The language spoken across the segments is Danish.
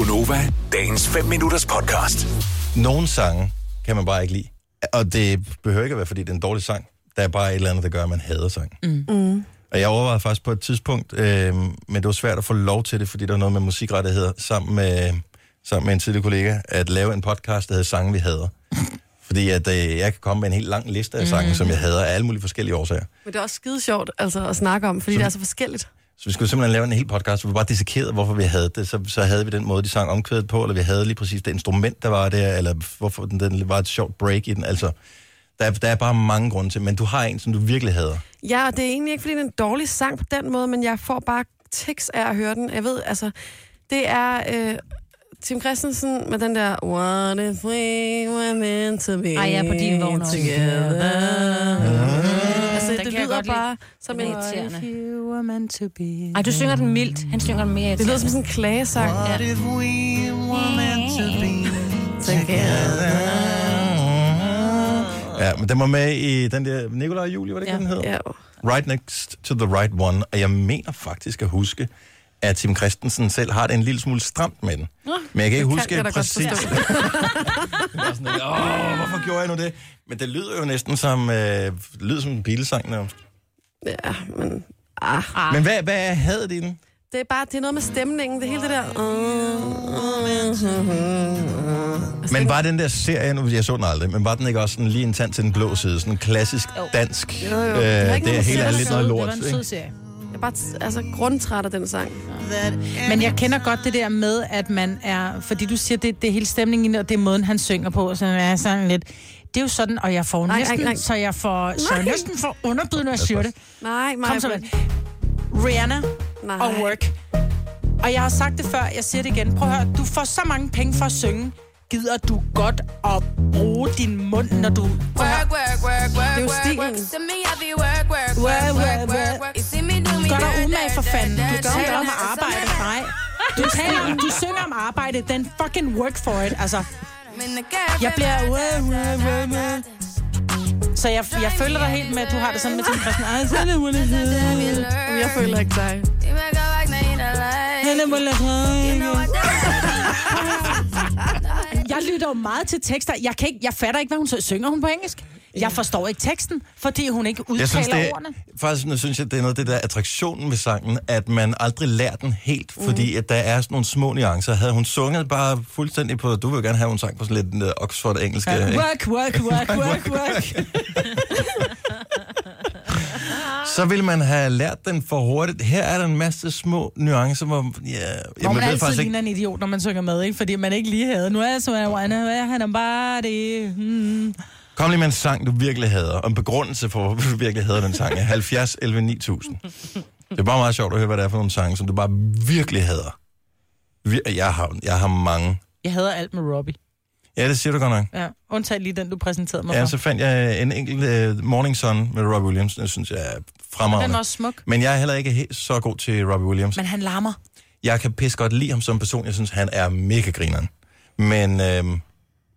Gunova, dagens 5 minutters podcast. Nogle sange kan man bare ikke lide. Og det behøver ikke at være, fordi det er en dårlig sang. Der er bare et eller andet, der gør, at man hader sang. Mm. Og jeg overvejede faktisk på et tidspunkt, øh, men det var svært at få lov til det, fordi der var noget med musikrettigheder, sammen med, sammen med en tidligere kollega, at lave en podcast, der hedder Sange, vi hader. Fordi at, øh, jeg kan komme med en helt lang liste af sange, mm. som jeg hader af alle mulige forskellige årsager. Men det er også skide sjovt altså, at snakke om, fordi det er så forskelligt. Så vi skulle simpelthen lave en hel podcast, hvor vi bare dissekerede, hvorfor vi havde det. Så, så havde vi den måde, de sang omkvædet på, eller vi havde lige præcis det instrument, der var der, eller hvorfor den, den var et sjovt break i den. Altså, der, er- der er bare mange grunde til, men du har en, som du virkelig hader. Ja, og det er egentlig ikke, fordi det er en dårlig sang på den måde, men jeg får bare tekst af at høre den. Jeg ved, altså, det er øh, Tim Christensen med den der What if we were meant to be Ej, jeg er på din vogn også. together. Altså, godt bare som en... er irriterende. Ej, du synger den mildt. Han synger den mere Det lyder som sådan en klagesang. Ja. If we were meant to be Ja, men den var med i den der Nikolaj og Julie, var det ikke, Ja. den hed? Ja. Right Next to the Right One. Og jeg mener faktisk at huske, at Tim Christensen selv har det en lille smule stramt med den. Men jeg kan ikke det huske kan jeg præcis. Det var sådan lidt, Åh, hvorfor gjorde jeg nu det? Men det lyder jo næsten som, øh, lyder som en bilsang. nærmest. Ja, men... Ah. Ah. Men hvad, hvad er hadet i den? Det er bare det er noget med stemningen. Det hele det der... Altså, Men var den der serie, nu jeg så den aldrig, men var den ikke også sådan lige en tand til den blå side? Sådan en klassisk dansk. Jo, jo. Øh, Det er det er helt er lidt noget Det lort. var en ikke? sød serie. Jeg er bare altså, grundtræt af den sang. Men jeg kender godt det der med, at man er... Fordi du siger, det, det er hele stemningen, det, og det er måden, han synger på, så er sådan lidt... Det er jo sådan, og jeg får Nej, næsten, nej, nej. så jeg får, så jeg Nej. næsten får underbyd, når jeg siger det. Nej, mig. Kom så med. Rihanna Nej. og Work. Og jeg har sagt det før, jeg siger det igen. Prøv at høre, du får så mange penge for at synge. Gider du godt at bruge din mund, når du... Prøv at høre. Work, work, work, work, Det er jo stilen. Gør dig umage for fanden. Du taler om dirt. arbejde. Nej. Du, taler om, du synger om arbejde. Den fucking work for it. Altså, Jeg bliver... work. Så jeg, jeg føler dig helt med, at du har det sådan med Tim Christen. Ej, så er det learn. jeg føler ikke dig. Jeg lytter jo meget til tekster. Jeg, kan ikke, jeg fatter ikke, hvad hun så synger hun på engelsk. Jeg forstår ikke teksten, fordi hun ikke udtaler Jeg synes, det er, ordene. faktisk nu synes jeg, det er noget af det der attraktionen ved sangen, at man aldrig lærer den helt, Mm. fordi at der er sådan nogle små nuancer. Havde hun sunget bare fuldstændig på, du vil jo gerne have, hun sang på sådan lidt uh, Oxford-engelsk. Ja, ikke? Work, work, work, work, work. Så ville man have lært den for hurtigt. Her er der en masse små nuancer, hvor ja, Hvor man ved altid faktisk ikke, ligner en idiot, når man synger med, ikke? Fordi man ikke lige havde. Nu er jeg så, han er bare det. Hmm. Kom lige med en sang, du virkelig hader, og en begrundelse for, hvorfor du virkelig hader den sang. er 70 11 9000. Det er bare meget sjovt at høre, hvad det er for nogle sange, som du bare virkelig hader. Jeg har, jeg har mange. Jeg hader alt med Robbie. Ja, det siger du godt nok. Ja, undtagen lige den, du præsenterede mig Ja, for. så fandt jeg en enkelt uh, Morning Sun med Robbie Williams. Den synes jeg er Den fremragende. var også smuk. Men jeg er heller ikke helt så god til Robbie Williams. Men han larmer. Jeg kan pisse godt lide ham som person. Jeg synes, han er mega grineren. Men, øhm,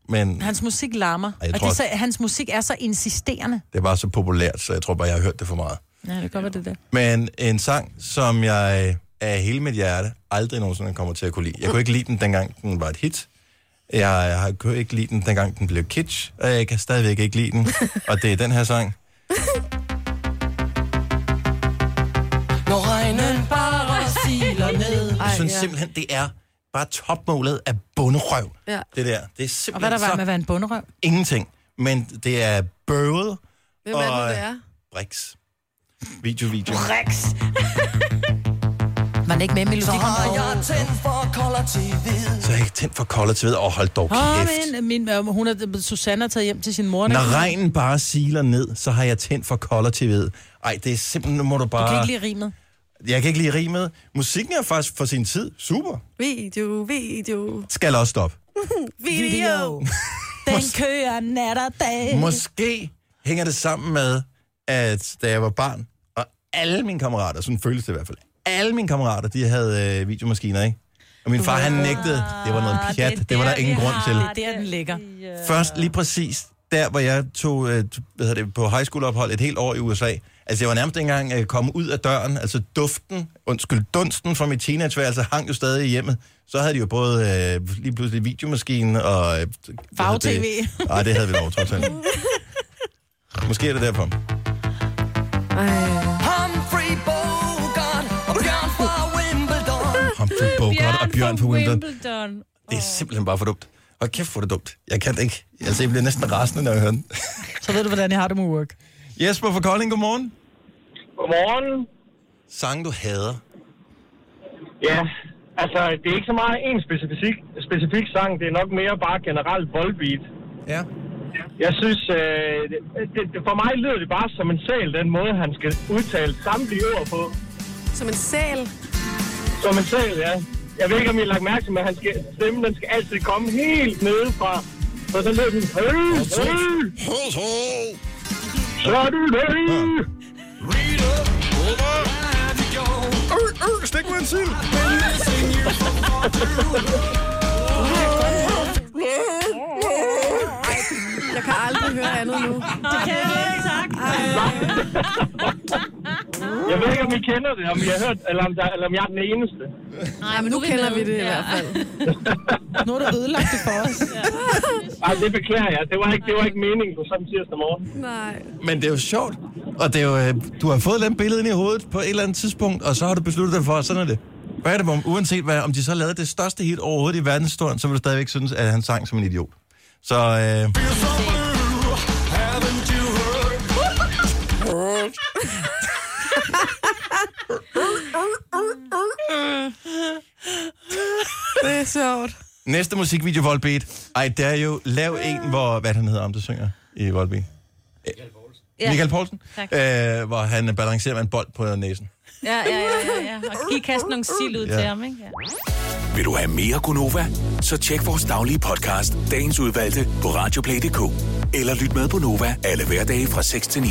men Hans musik larmer. Ej, jeg og tror det, så, hans musik er så insisterende. det er bare så populært, så jeg tror bare, jeg har hørt det for meget. Ja, det kan godt være det der. Men en sang, som jeg af hele mit hjerte aldrig nogensinde kommer til at kunne lide. Jeg kunne ikke lide den, dengang den var et hit. Jeg har kunne ikke lide den, dengang den blev kitsch. Og jeg kan stadigvæk ikke lide den. Og det er den her sang. Når regnen bare siler ned. Jeg Ej, synes ja. simpelthen, det er bare topmålet af bunderøv. Ja. Det der. Det er Og simpelthen hvad der var så med at være en bunderøv? ingenting. Men det er bøvet Hvem er det, Og- det er? Brix. Video, video. Rex. Var den ikke med i Melodi Grand Prix? Så er jeg ikke tændt for kolder til ved. Åh, hold dog kæft. men, min, øh, hun er, Susanne er taget hjem til sin mor. Når regnen bare siler ned, så har jeg tændt for kolder til ved. Ej, det er simpelthen, nu må du Du bare... kan ikke lide rimet. Jeg kan ikke lide rimet. Musikken er faktisk for sin tid. Super. Video, video, Skal også stoppe. video. Den kører nat og dag. Måske hænger det sammen med, at da jeg var barn, og alle mine kammerater, sådan føles det i hvert fald, alle mine kammerater, de havde øh, videomaskiner, ikke? Og min far, han nægtede. Det var noget pjat. Det, det var der ingen grund til. Det er den ligger. Først lige præcis der, hvor jeg tog øh, hvad hedder det, på high school ophold et helt år i USA. Altså, jeg var nærmest ikke engang øh, kommet ud af døren. Altså, duften, undskyld, dunsten fra mit teenageværelse hang jo stadig i hjemmet. Så havde de jo både øh, lige pludselig videomaskine og... Øh, Farve-tv. det? Nej, det havde vi dog, trods alt. Måske er det derfor. Humphrey Bogart og Bjørn fra Wimbledon. Humphrey Bogart og Bjørn Wimbledon. Wimbledon. Det er simpelthen bare for dumt. Og kæft, hvor det dumt. Jeg kan det ikke. Altså, jeg bliver næsten rasende, når jeg hører den. Så ved du, hvordan jeg har det med work. Jesper fra Kolding, godmorgen. Godmorgen. Sang, du hader. Ja, altså, det er ikke så meget en specifik, specifik sang. Det er nok mere bare generelt voldbeat. Ja. Jeg synes, øh, det, det, for mig lyder det bare som en sæl, den måde, han skal udtale samtlige ord på. Som en sæl. Som en sæl, ja. Jeg ved ikke, om I har lagt mærke til, men han skal, stemmen den skal altid komme helt nede fra. Så så lyder den, hey, hey, så er du det. Stik mig en sild. Jeg kan aldrig høre andet nu. Det kan jeg ikke, tak. Jeg ved ikke, om I kender det, om I har hørt, eller om, der, eller om jeg er den eneste. Nej, men nu kender vi det i hvert fald. Nu har du ødelagt det for os. Ej, det beklager jeg. Det var ikke, det var ikke meningen på sådan tirsdag morgen. Nej. Men det er jo sjovt. Og det er jo, øh, du har fået et billede ind i hovedet på et eller andet tidspunkt, og så har du besluttet dig for, at sådan er det. Hvad er det, om, uanset hvad, om de så lavede det største hit overhovedet i verdenshistorien, så vil du stadigvæk synes, at han sang som en idiot. Så øh, Det er sjovt. næste musikvideo, Volbeat. Ej, det er jo, lav en, hvor, hvad han hedder, om du synger i Volbeat. Ja. Michael Poulsen, Tak. øh, hvor han balancerer med en bold på næsen. Ja, ja, ja, ja, ja. Og giv kasten nogle sild ud Ja. til ham, ikke? Ja. Vil du have mere Gunova? Så tjek vores daglige podcast, dagens udvalgte, på radioplay.dk. Eller lyt med på Nova alle hverdage fra 6 til 9.